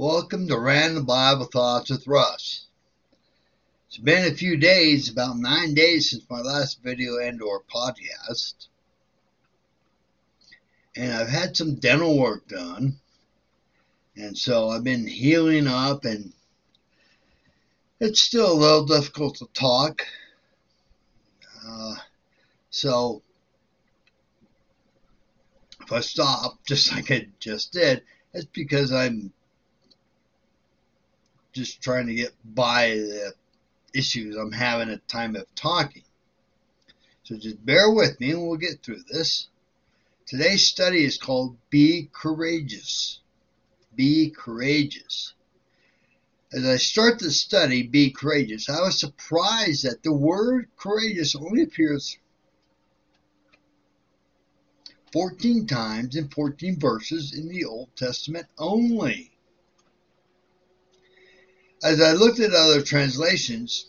Welcome to Random Bible Thoughts with Russ. It's been a few days, about nine days since my last video and or podcast. And I've had some dental work done. And so I've been healing up and it's still a little difficult to talk. Uh, so if I stop, just like I just did, it's because I'm just trying to get by the issues I'm having at time of talking. So just bear with me and we'll get through this. Today's study is called Be Courageous. Be Courageous. As I start the study, Be Courageous, I was surprised that the word courageous only appears 14 times in 14 verses in the Old Testament only. As I looked at other translations,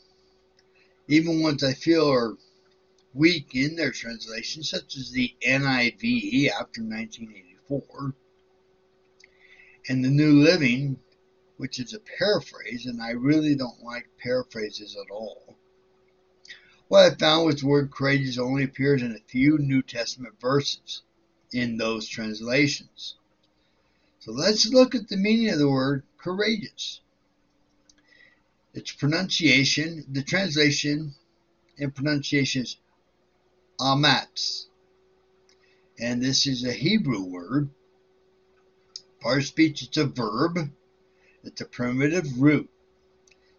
even ones I feel are weak in their translation, such as the NIV after 1984, and the New Living, which is a paraphrase, and I really don't like paraphrases at all. What I found was the word courageous only appears in a few New Testament verses in those translations. So let's look at the meaning of the word courageous. Its pronunciation, the translation and pronunciation is amatz. And this is a Hebrew word. Part of speech, it's a verb. It's a primitive root.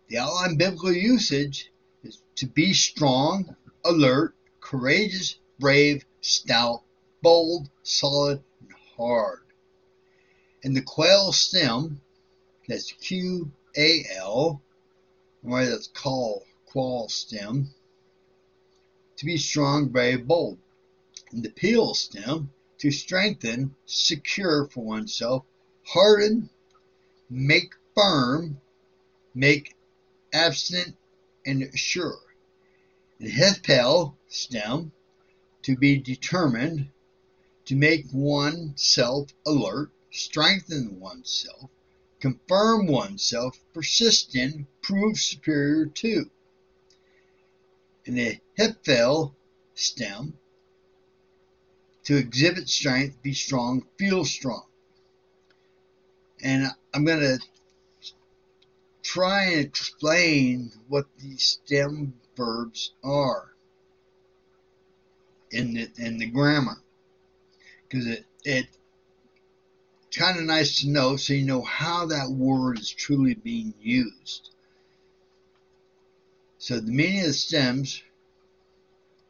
The outline biblical usage is to be strong, alert, courageous, brave, stout, bold, solid, and hard. And the quail stem, that's Q A L, why that's called qual stem, to be strong, brave, bold. And the peel stem, to strengthen, secure for oneself, harden, make firm, make abstinent, and sure. The hethpel stem, to be determined, to make oneself alert, strengthen oneself, confirm oneself, persist in, prove superior to. In the hepfel stem, to exhibit strength, be strong, feel strong. And I'm going to try and explain what these stem verbs are in the, in the grammar because it it kind of nice to know so you know how that word is truly being used. So the meaning of the stems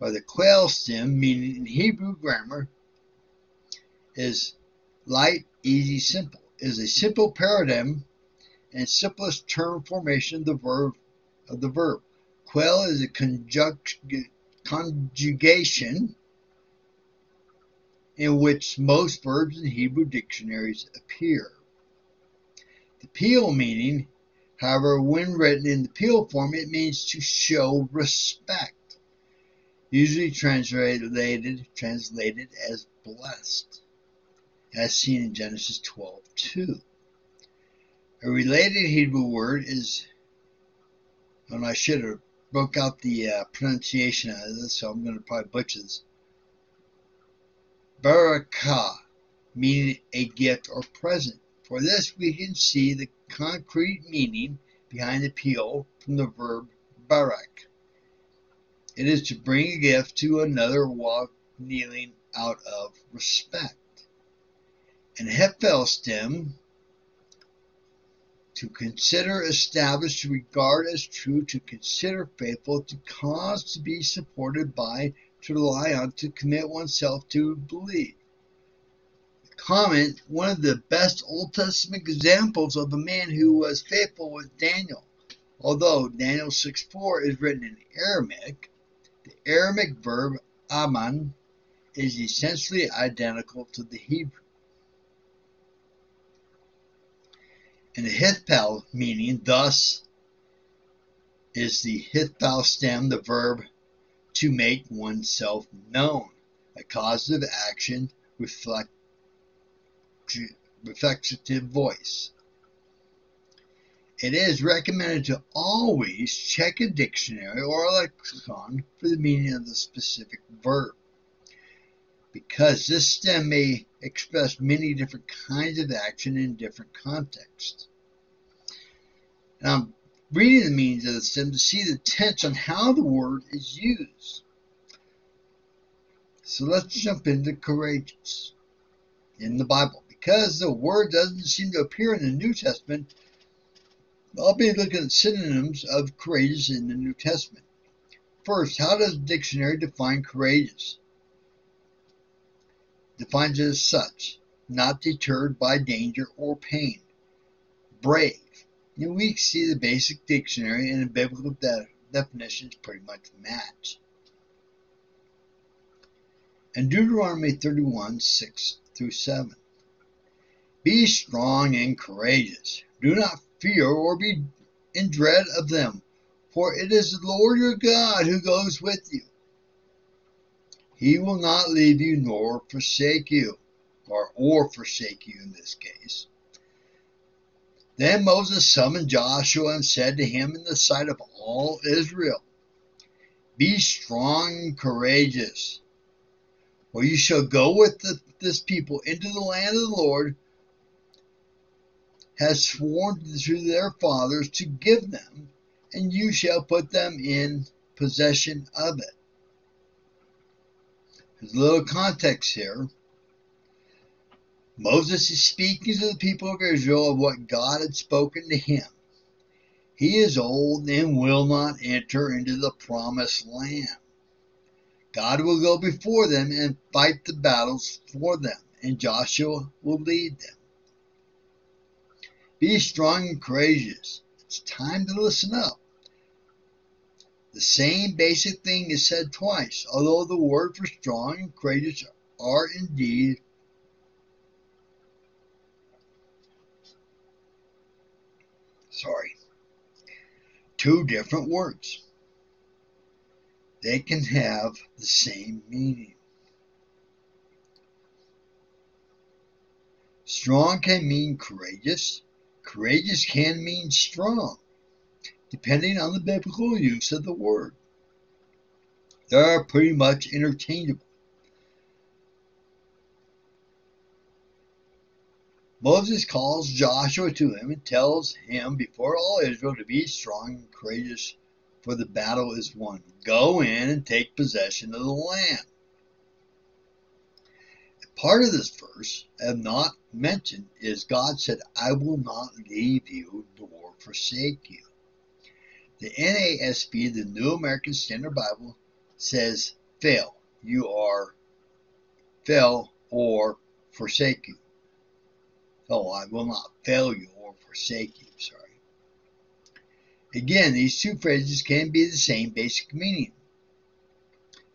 or the quail stem, meaning in Hebrew grammar, is light, easy, simple. Is a simple paradigm and simplest term formation of the verb of the verb. Quail is a conjugation in which most verbs in Hebrew dictionaries appear. The peel meaning, however, when written in the peel form, it means to show respect, usually translated translated as blessed, as seen in Genesis 12:2. A related Hebrew word is, and I should have broke out the uh, pronunciation of this, so I'm going to probably butcher this barakah, meaning a gift or present. For this, we can see the concrete meaning behind the peel from the verb barak. It is to bring a gift to another while kneeling out of respect. And hefel stem, to consider established, to regard as true, to consider faithful, to cause to be supported by, to rely on to commit oneself to believe. Comment one of the best Old Testament examples of a man who was faithful was Daniel. Although Daniel 6:4 is written in Aramaic, the Aramaic verb aman is essentially identical to the Hebrew. And the hithpal meaning thus is the hithpal stem, the verb to make oneself known, a causative action, reflect, reflexive voice. It is recommended to always check a dictionary or a lexicon for the meaning of the specific verb, because this stem may express many different kinds of action in different contexts. Now, reading the meanings of the stem to see the tense on how the word is used. So let's jump into courageous in the Bible. Because the word doesn't seem to appear in the New Testament, I'll be looking at synonyms of courageous in the New Testament. First, how does the dictionary define courageous? Defines it as such, not deterred by danger or pain. Brave. And we see the basic dictionary and the biblical de definitions pretty much match. And Deuteronomy 31, 6 through 7. Be strong and courageous. Do not fear or be in dread of them, for it is the Lord your God who goes with you. He will not leave you nor forsake you, or, or forsake you in this case. Then Moses summoned Joshua and said to him in the sight of all Israel, Be strong and courageous, for you shall go with the, this people into the land of the Lord has sworn to their fathers to give them, and you shall put them in possession of it. There's a little context here. Moses is speaking to the people of Israel of what God had spoken to him. He is old and will not enter into the promised land. God will go before them and fight the battles for them, and Joshua will lead them. Be strong and courageous. It's time to listen up. The same basic thing is said twice, although the word for strong and courageous are indeed sorry, two different words. They can have the same meaning. Strong can mean courageous, Courageous can mean strong, depending on the biblical use of the word. They're pretty much interchangeable. Moses calls Joshua to him and tells him before all Israel to be strong and courageous, for the battle is won. Go in and take possession of the land. Part of this verse I have not mentioned is God said, I will not leave you nor forsake you. The NASB, the New American Standard Bible, says, fail. You are fail or forsake you. Oh, I will not fail you or forsake you. Sorry. Again, these two phrases can be the same basic meaning.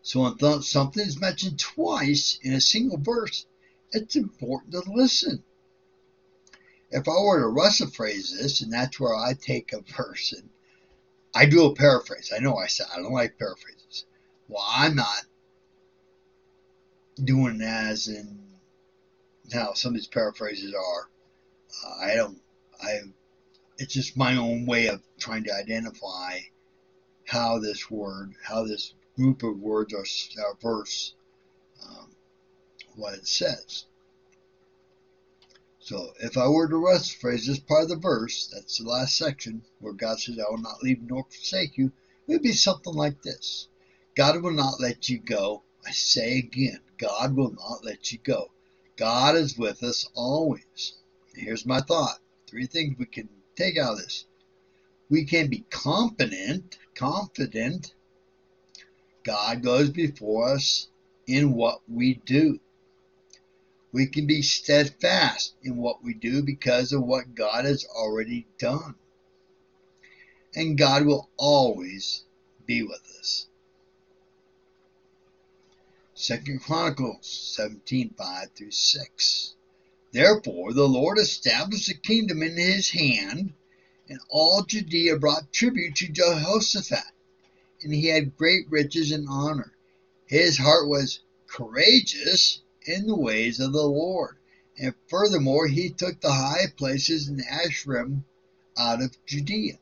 So when something is mentioned twice in a single verse, it's important to listen. If I were to Russell phrase this, and that's where I take a verse and I do a paraphrase. I know I said I don't like paraphrases. Well, I'm not doing as in how some of these paraphrases are. Uh, I don't. I. It's just my own way of trying to identify how this word, how this group of words or, or verse, um, what it says. So if I were to rest phrase this part of the verse, that's the last section where God says, I will not leave nor forsake you, it would be something like this. God will not let you go. I say again, God will not let you go. God is with us always. Here's my thought. Three things we can take out of this. We can be confident, confident God goes before us in what we do. We can be steadfast in what we do because of what God has already done. And God will always be with us. Second Chronicles 17, 5 through 6. Therefore the Lord established a kingdom in his hand, and all Judea brought tribute to Jehoshaphat and he had great riches and honor. His heart was courageous in the ways of the Lord. And furthermore, he took the high places in Asherim out of Judea.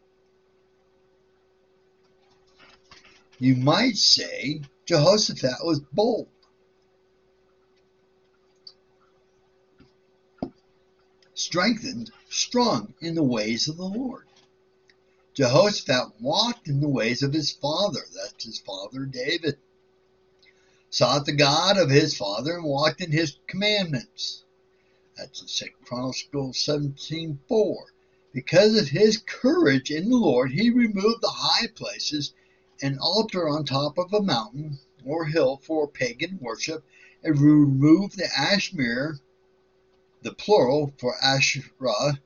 You might say Jehoshaphat was bold. Strengthened, strong in the ways of the Lord. Jehoshaphat walked in the ways of his father, that's his father David. Sought the God of his father and walked in his commandments. That's in 2 Chronicles 17.4. Because of his courage in the Lord, he removed the high places an altar on top of a mountain or hill for pagan worship, and remove the Asherim, the plural for Asherah,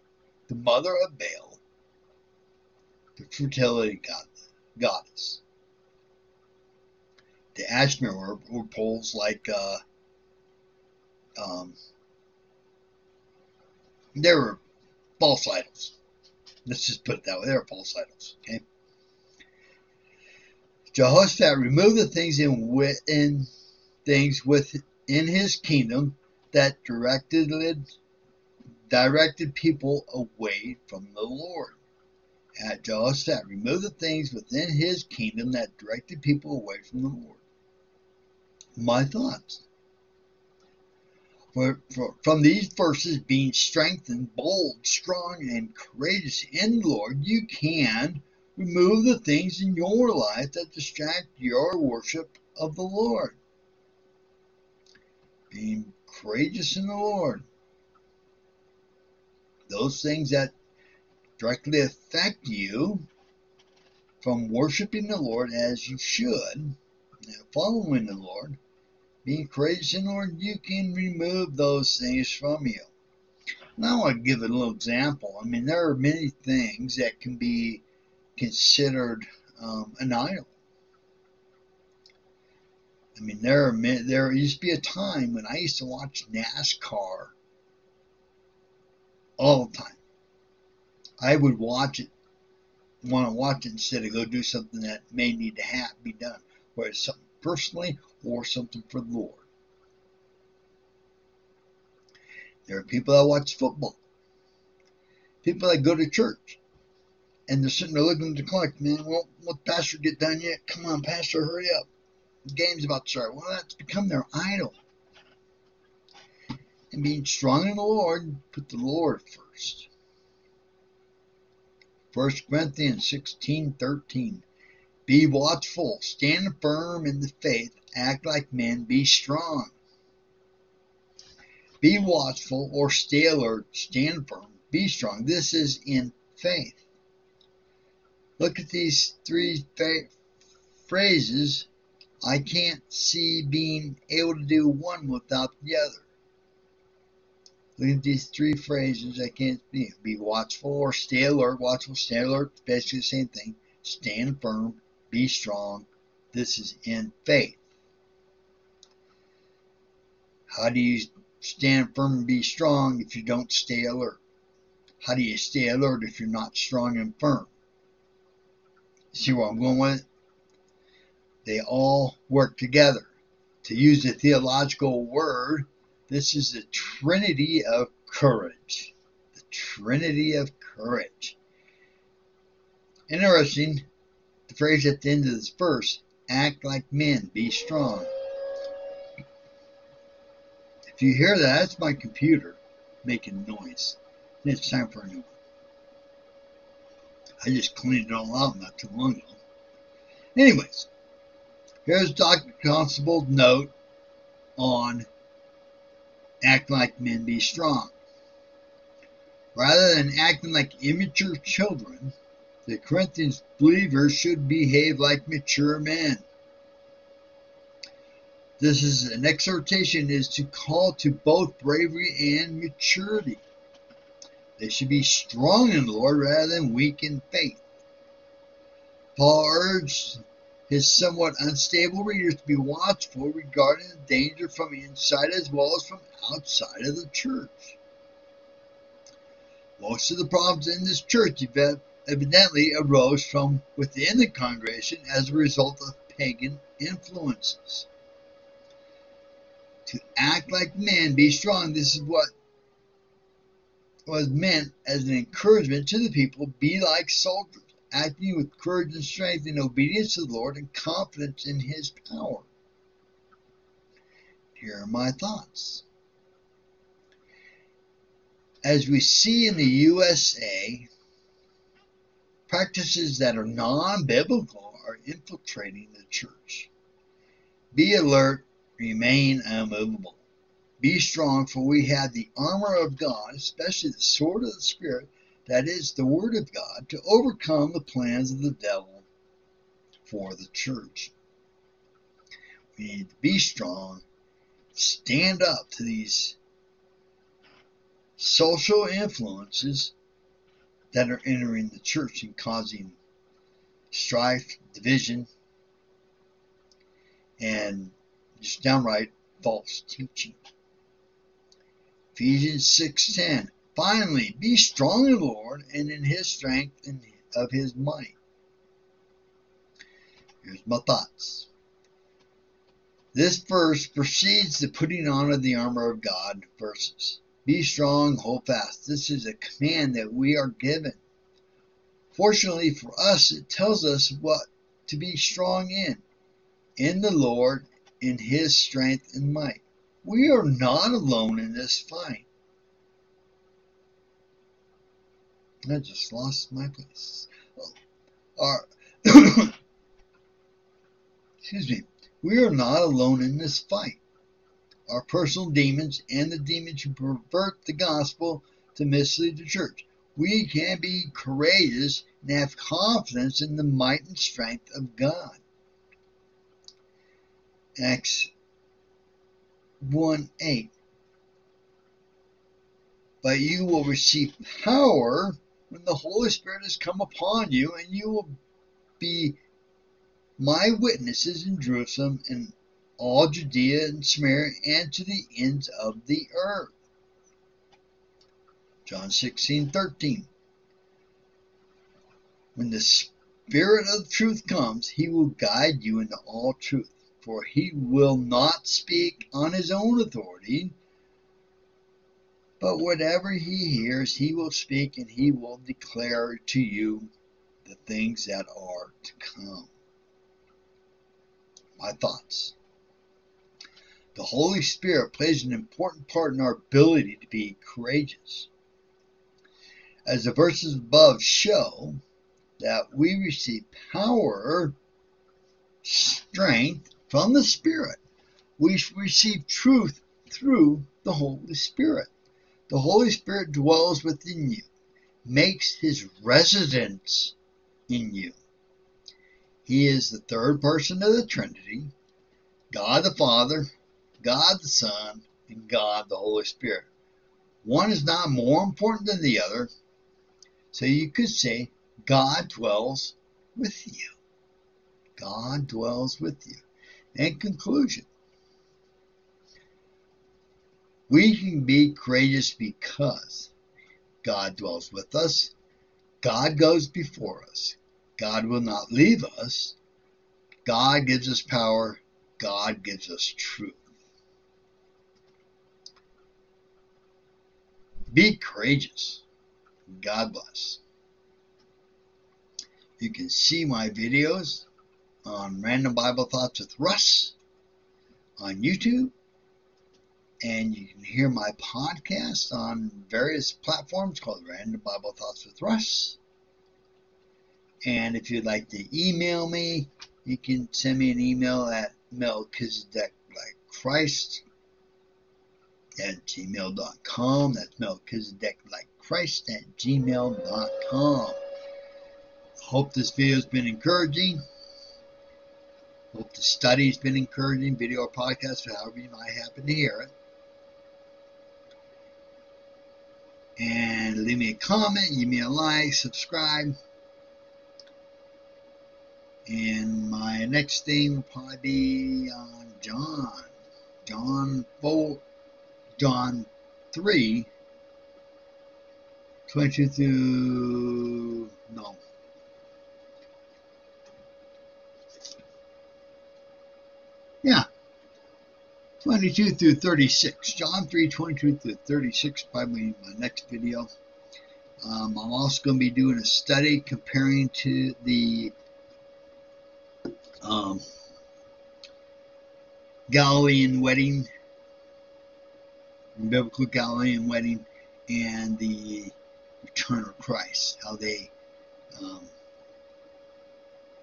the mother of Baal, the fertility god, goddess. The Asherim were, were poles like uh, um, they were false idols. Let's just put it that way. They were false idols. Okay. Jehoshaphat removed the things in, within things within his kingdom that directed directed people away from the Lord. At Jehoshaphat removed the things within his kingdom that directed people away from the Lord. My thoughts. For, for, from these verses, being strengthened, bold, strong, and courageous in the Lord, you can Remove the things in your life that distract your worship of the Lord. Being courageous in the Lord. Those things that directly affect you from worshiping the Lord as you should, following the Lord, being courageous in the Lord, you can remove those things from you. Now I give a little example. I mean, there are many things that can be considered um, an idol. I mean, there are men, there used to be a time when I used to watch NASCAR all the time. I would watch it, want to watch it instead of go do something that may need to have, be done, whether it's something personally or something for the Lord. There are people that watch football, people that go to church, and they're sitting there looking at the clock, man. Well, let Pastor get done yet? Come on, Pastor, hurry up. The game's about to start. Well, that's become their idol. And being strong in the Lord, put the Lord first. 1 Corinthians 16 13. Be watchful, stand firm in the faith, act like men, be strong. Be watchful or stay alert, stand firm, be strong. This is in faith. Look at these three phrases. I can't see being able to do one without the other. Look at these three phrases. I can't be, be watchful or stay alert. Watchful, stay alert. Basically the same thing. Stand firm. Be strong. This is in faith. How do you stand firm and be strong if you don't stay alert? How do you stay alert if you're not strong and firm? See where I'm going with it? They all work together. To use the theological word, this is the trinity of courage. The trinity of courage. Interesting, the phrase at the end of this verse act like men, be strong. If you hear that, that's my computer making noise. It's time for a new one. I just cleaned it all out not too long ago. Anyways, here's Dr. Constable's note on act like men be strong. Rather than acting like immature children, the Corinthians believers should behave like mature men. This is an exhortation is to call to both bravery and maturity. They should be strong in the Lord rather than weak in faith. Paul urged his somewhat unstable readers to be watchful regarding the danger from inside as well as from outside of the church. Most of the problems in this church evidently arose from within the congregation as a result of pagan influences. To act like men, be strong, this is what was meant as an encouragement to the people be like soldiers, acting with courage and strength in obedience to the Lord and confidence in his power. Here are my thoughts. As we see in the USA, practices that are non biblical are infiltrating the church. Be alert, remain unmovable. Be strong, for we have the armor of God, especially the sword of the Spirit, that is the Word of God, to overcome the plans of the devil for the church. We need to be strong, stand up to these social influences that are entering the church and causing strife, division, and just downright false teaching. Ephesians 6:10. Finally, be strong in the Lord and in his strength and of his might. Here's my thoughts. This verse precedes the putting on of the armor of God verses. Be strong, hold fast. This is a command that we are given. Fortunately for us, it tells us what to be strong in. In the Lord, in his strength and might. We are not alone in this fight. I just lost my place. Oh, Our, excuse me. We are not alone in this fight. Our personal demons and the demons who pervert the gospel to mislead the church. We can be courageous and have confidence in the might and strength of God. Acts 1 8. But you will receive power when the Holy Spirit has come upon you, and you will be my witnesses in Jerusalem and all Judea and Samaria and to the ends of the earth. John 16 13. When the Spirit of truth comes, he will guide you into all truth for he will not speak on his own authority, but whatever he hears, he will speak and he will declare to you the things that are to come. My thoughts. The Holy Spirit plays an important part in our ability to be courageous. As the verses above show, that we receive power, strength, from the Spirit. We receive truth through the Holy Spirit. The Holy Spirit dwells within you, makes his residence in you. He is the third person of the Trinity God the Father, God the Son, and God the Holy Spirit. One is not more important than the other, so you could say God dwells with you. God dwells with you. In conclusion, we can be courageous because God dwells with us, God goes before us, God will not leave us, God gives us power, God gives us truth. Be courageous. God bless. You can see my videos on Random Bible Thoughts with Russ on YouTube. And you can hear my podcast on various platforms called Random Bible Thoughts with Russ. And if you'd like to email me, you can send me an email at Melchizedek like Christ at gmail.com. That's Melchizedek like Christ at gmail.com. Hope this video has been encouraging. Hope the study's been encouraging, video or podcast, however you might happen to hear it. And leave me a comment, give me a like, subscribe. And my next thing will probably be on John. John 4, John 3, 22 through, no, Yeah. 22 through 36. John 3, 22 through 36, probably my next video. Um, I'm also going to be doing a study comparing to the um, Galilean wedding, biblical Galilean wedding, and the return of Christ, how they um,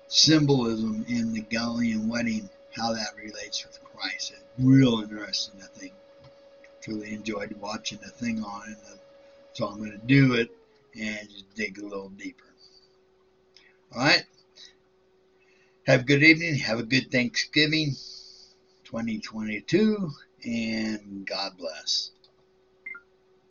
symbolism in the Galilean wedding, how that relates with Christ. It's real interesting, I think. Truly enjoyed watching the thing on it, so I'm going to do it and just dig a little deeper. All right. Have a good evening. Have a good Thanksgiving 2022, and God bless.